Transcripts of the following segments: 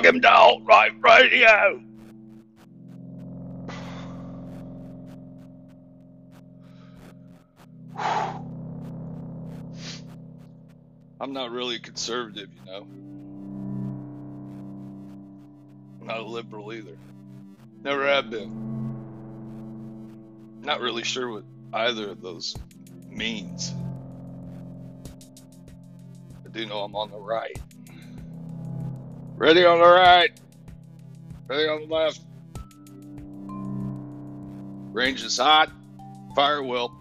welcome to Alt Right Radio. I'm not really conservative, you know. Not a liberal either. Never have been. Not really sure what either of those means. I do know I'm on the right. Ready on the right. Ready on the left. Range is hot. Fire will.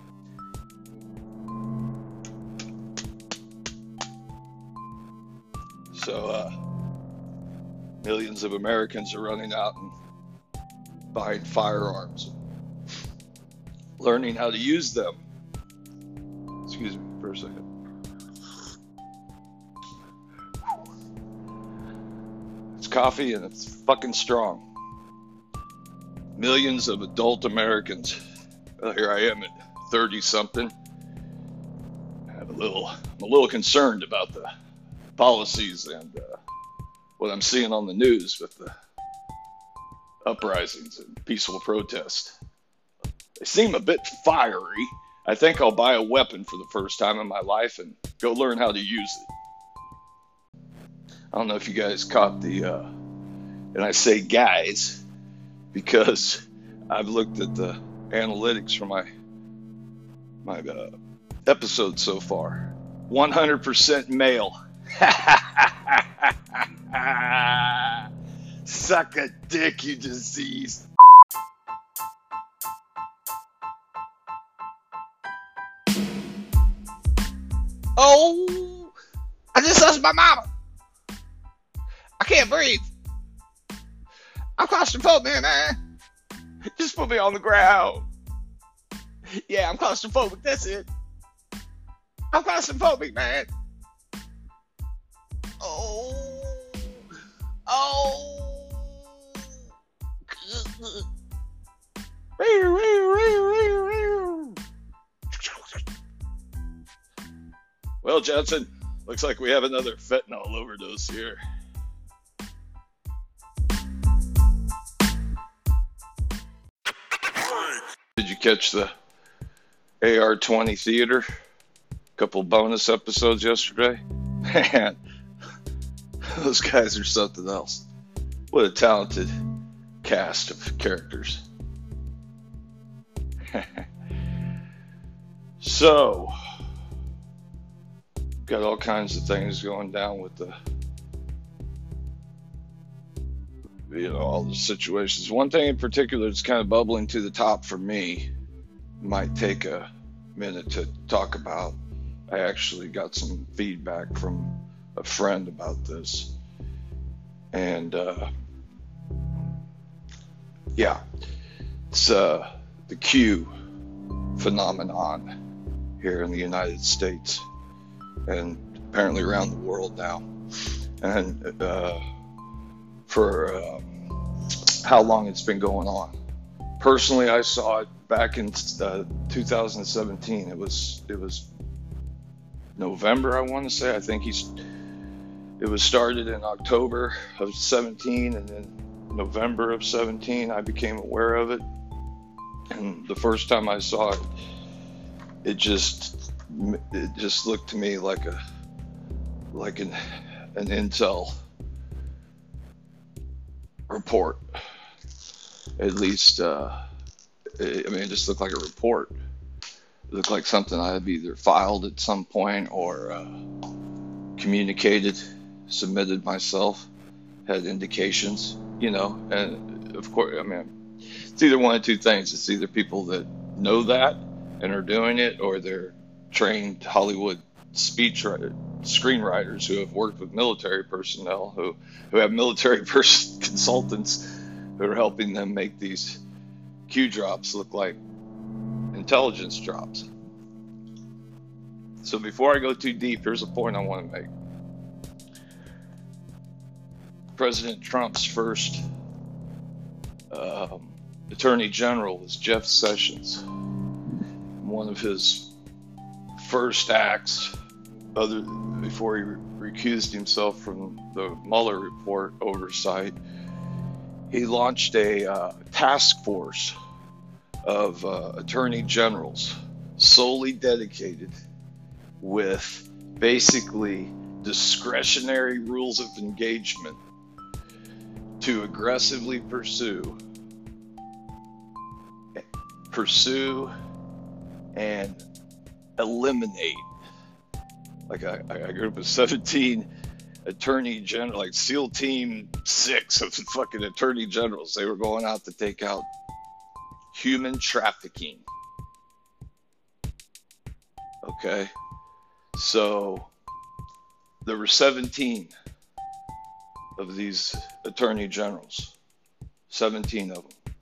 So, uh, millions of Americans are running out and buying firearms, learning how to use them. Excuse me for a second. It's coffee and it's fucking strong. Millions of adult Americans. Well, here I am at 30 something. I have a little, I'm a little concerned about the policies and uh, what I'm seeing on the news with the uprisings and peaceful protest. They seem a bit fiery. I think I'll buy a weapon for the first time in my life and go learn how to use it. I don't know if you guys caught the, uh, and I say guys because I've looked at the analytics for my my uh, episode so far. 100% male. Suck a dick, you disease. Oh, I just lost my mama. Can't breathe. I'm claustrophobic, man. Just put me on the ground. Yeah, I'm claustrophobic. That's it. I'm claustrophobic, man. Oh, oh. Well, Johnson, looks like we have another fentanyl overdose here. You catch the AR 20 theater? A couple bonus episodes yesterday? Man, those guys are something else. What a talented cast of characters. so, got all kinds of things going down with the you know all the situations. One thing in particular that's kind of bubbling to the top for me might take a minute to talk about. I actually got some feedback from a friend about this. And uh, yeah it's uh, the q phenomenon here in the united states and apparently around the world now. And uh, for um, how long it's been going on. Personally, I saw it back in uh, 2017. It was it was November, I want to say. I think he's it was started in October of 17, and then November of 17, I became aware of it. And the first time I saw it, it just it just looked to me like a like an an intel report. At least uh, it, i mean it just looked like a report. It looked like something i had either filed at some point or uh, communicated submitted myself had indications you know and of course i mean it's either one of two things. It's either people that know that and are doing it or they're trained Hollywood speech screenwriters who have worked with military personnel, who, who have military pers- consultants who are helping them make these Q drops look like intelligence drops. So before I go too deep, here's a point I want to make. President Trump's first um, Attorney General was Jeff Sessions. One of his first acts other before he recused himself from the Mueller report oversight, he launched a uh, task force of uh, attorney generals solely dedicated with basically discretionary rules of engagement to aggressively pursue pursue and eliminate like a, a group of 17 attorney general like seal team six of the fucking attorney generals. They were going out to take out human trafficking. Okay? So there were 17 of these attorney generals. 17 of them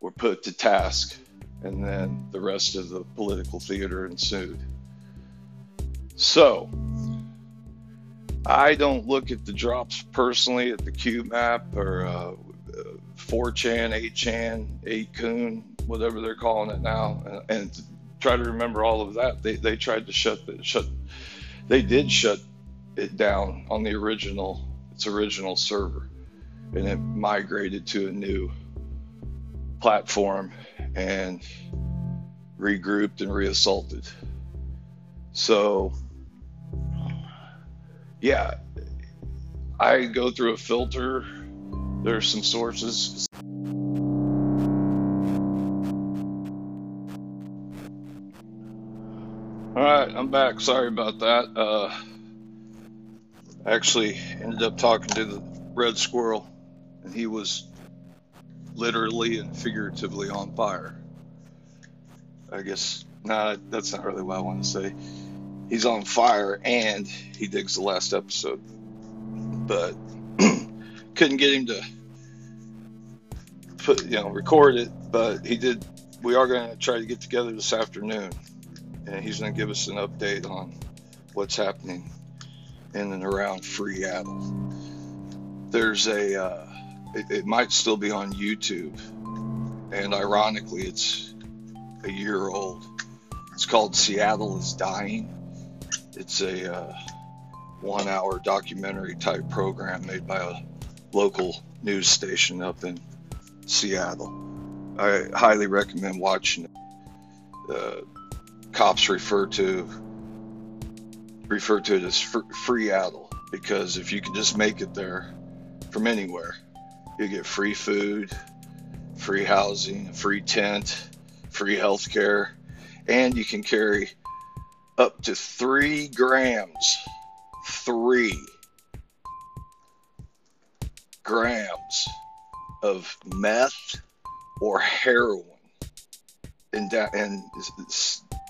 were put to task, and then the rest of the political theater ensued. So, I don't look at the drops personally at the Q map or uh, 4chan, 8chan, 8kun, whatever they're calling it now, and, and try to remember all of that. They, they tried to shut the shut. They did shut it down on the original its original server, and it migrated to a new platform and regrouped and reassaulted. So, yeah, I go through a filter. There's some sources. All right, I'm back. Sorry about that. Uh, actually ended up talking to the red squirrel, and he was literally and figuratively on fire. I guess, nah, that's not really what I want to say. He's on fire and he digs the last episode. But couldn't get him to put, you know, record it, but he did. We are going to try to get together this afternoon and he's going to give us an update on what's happening in and around Freeattle. There's a, uh, it, it might still be on YouTube. And ironically, it's a year old. It's called Seattle is Dying. It's a uh, one hour documentary type program made by a local news station up in Seattle. I highly recommend watching it. Uh, cops refer to refer to it as free Freeattle because if you can just make it there from anywhere, you get free food, free housing, free tent, free health care, and you can carry up to three grams, three grams of meth or heroin in, da- in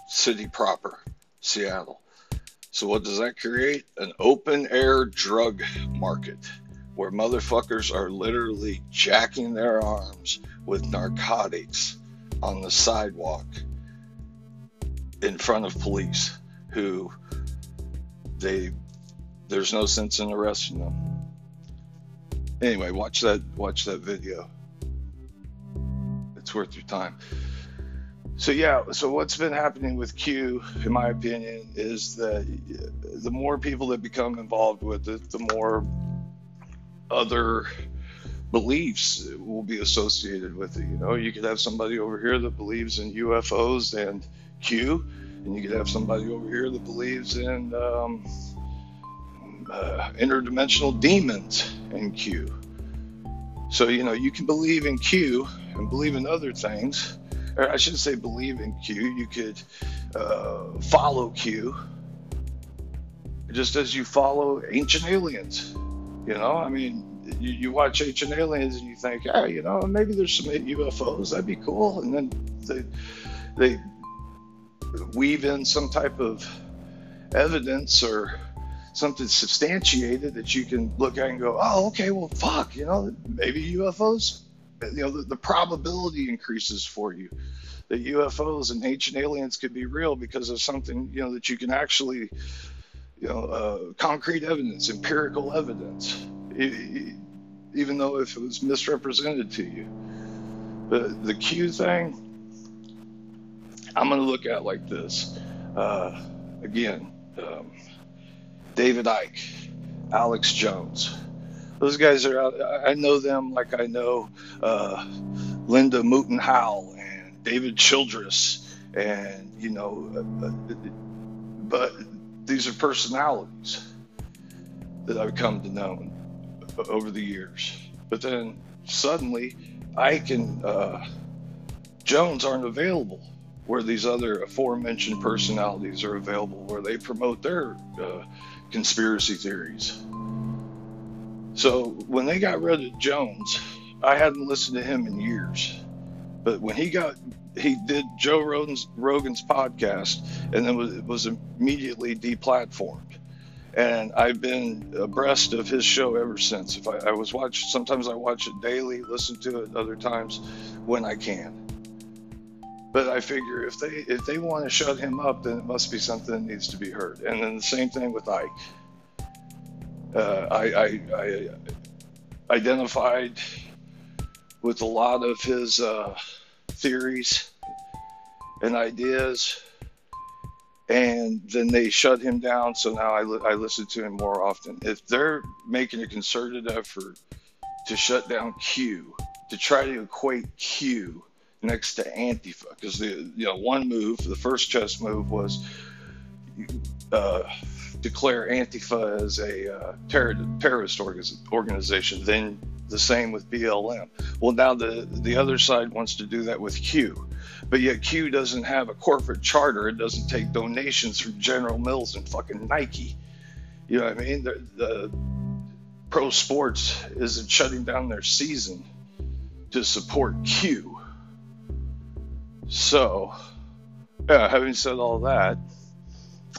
city proper, Seattle. So, what does that create? An open air drug market where motherfuckers are literally jacking their arms with narcotics on the sidewalk in front of police who they there's no sense in arresting them. Anyway, watch that watch that video. It's worth your time. So yeah, so what's been happening with Q, in my opinion, is that the more people that become involved with it, the more other beliefs will be associated with it. You know, you could have somebody over here that believes in UFOs and Q, and you could have somebody over here that believes in um, uh, interdimensional demons and Q. So, you know, you can believe in Q and believe in other things, or I shouldn't say believe in Q, you could uh, follow Q just as you follow ancient aliens. You know, I mean, you, you watch Ancient Aliens and you think, yeah, you know, maybe there's some UFOs. That'd be cool. And then they they weave in some type of evidence or something substantiated that you can look at and go, oh, okay, well, fuck, you know, maybe UFOs. You know, the, the probability increases for you that UFOs and ancient aliens could be real because of something, you know, that you can actually you know, uh, concrete evidence, empirical evidence, even though if it was misrepresented to you. The, the Q thing, I'm going to look at like this. Uh, again, um, David Icke, Alex Jones. Those guys are out. I know them like I know uh, Linda Moulton Howe and David Childress, and you know, uh, uh, but these are personalities that I've come to know over the years. But then suddenly, Icke and uh, Jones aren't available where these other aforementioned personalities are available, where they promote their uh, conspiracy theories. So when they got rid of Jones, I hadn't listened to him in years. But when he got, he did Joe Rogan's, Rogan's podcast, and then was, was immediately deplatformed. And I've been abreast of his show ever since. If I, I was watch, sometimes I watch it daily, listen to it other times when I can. But I figure if they if they want to shut him up, then it must be something that needs to be heard. And then the same thing with Icke. Uh, I, I, I, identified with a lot of his uh, theories and ideas, and then they shut him down. So now I, li- I listen to him more often. If they're making a concerted effort to shut down Q, to try to equate Q next to Antifa because the you know one move, the first chess move was uh, declare Antifa as a uh, terror, terrorist organization. Then the same with BLM. Well, now the the other side wants to do that with Q, but yet Q doesn't have a corporate charter. It doesn't take donations from General Mills and fucking Nike. You know what I mean? The, the pro sports isn't shutting down their season to support Q so, yeah, having said all that,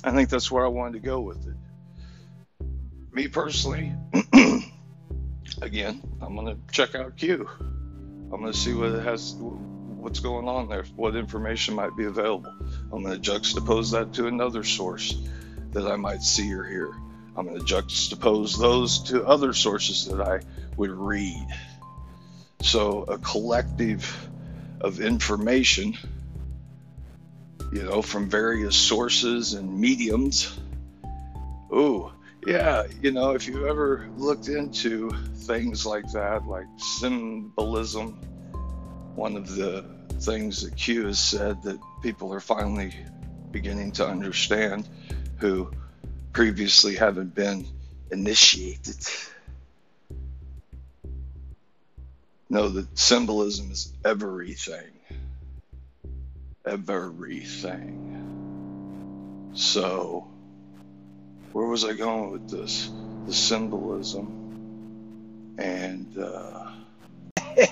I think that's where I wanted to go with it. Me personally, again, I'm going to check out Q. I'm going to see what it has, what's going on there, what information might be available. I'm to juxtapose that to another source that I might see or hear. I'm going to juxtapose those to other sources that I would read. So, a collective of information, you know, from various sources and mediums. Ooh, yeah, you know, if you ever looked into things like that, like symbolism, one of the things that Q has said that people are finally beginning to understand who previously haven't been initiated. Know that symbolism is everything. Everything. So, where was I going with this? The symbolism. And, uh,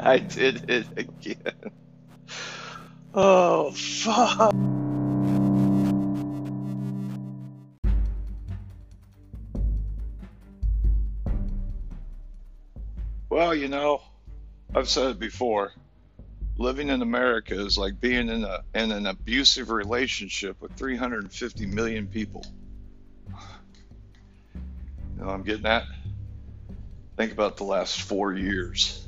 I did it again. Oh, fuck. You know, I've said it before. Living in America is like being in a in an abusive relationship with 350 million people. You know, I'm getting at. Think about the last four years.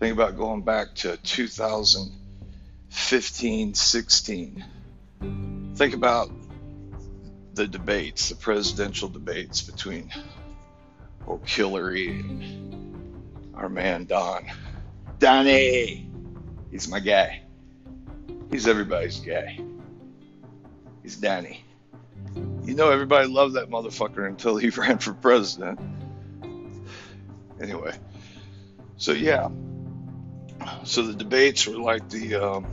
Think about going back to 2015, 16. Think about the debates, the presidential debates between Hillary and our man Don. Donnie! He's my guy. He's everybody's guy. He's Donnie. You know, everybody loved that motherfucker until he ran for president. Anyway, so yeah. So the debates were like the um,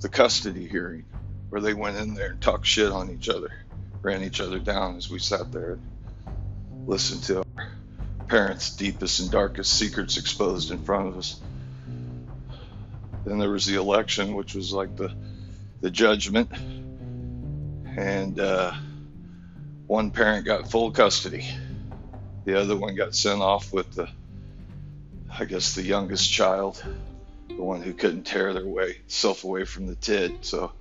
the custody hearing, where they went in there and talked shit on each other, ran each other down as we sat there and listened to parents' deepest and darkest secrets exposed in front of us. Then there was the election, which was like the the judgment, and uh, one parent got full custody. The other one got sent off with the, I guess, the youngest child, the one who couldn't tear their way self away from the tid. So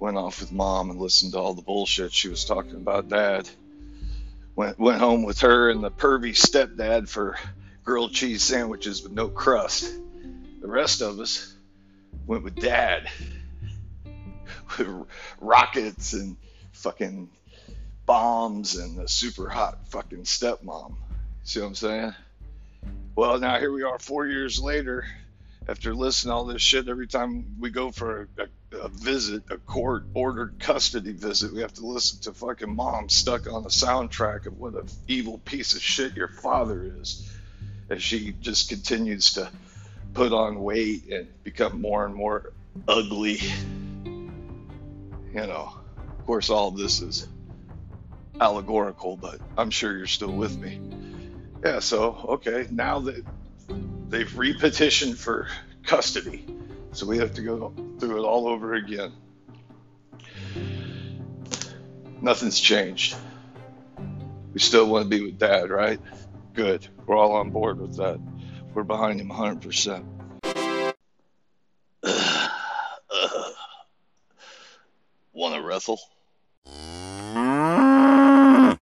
went off with mom and listened to all the bullshit she was talking about dad went went home with her and the pervy stepdad for grilled cheese sandwiches with no crust. The rest of us went with dad, with rockets and fucking bombs and a super hot fucking stepmom. See what I'm saying? Well, now here we are four years later after listening all this shit. Every time we go for a, a, a visit, a court ordered custody visit, we have to listen to fucking mom stuck on the soundtrack of what an evil piece of shit your father is. As she just continues to put on weight and become more and more ugly. You know, of course, all of this is allegorical, but I'm sure you're still with me. Yeah, so, okay, now that they've repetitioned for custody, so we have to go through it all over again. Nothing's changed. We still want to be with dad, right? Good. We're all on board with that. We're behind him 100%. Want to wrestle?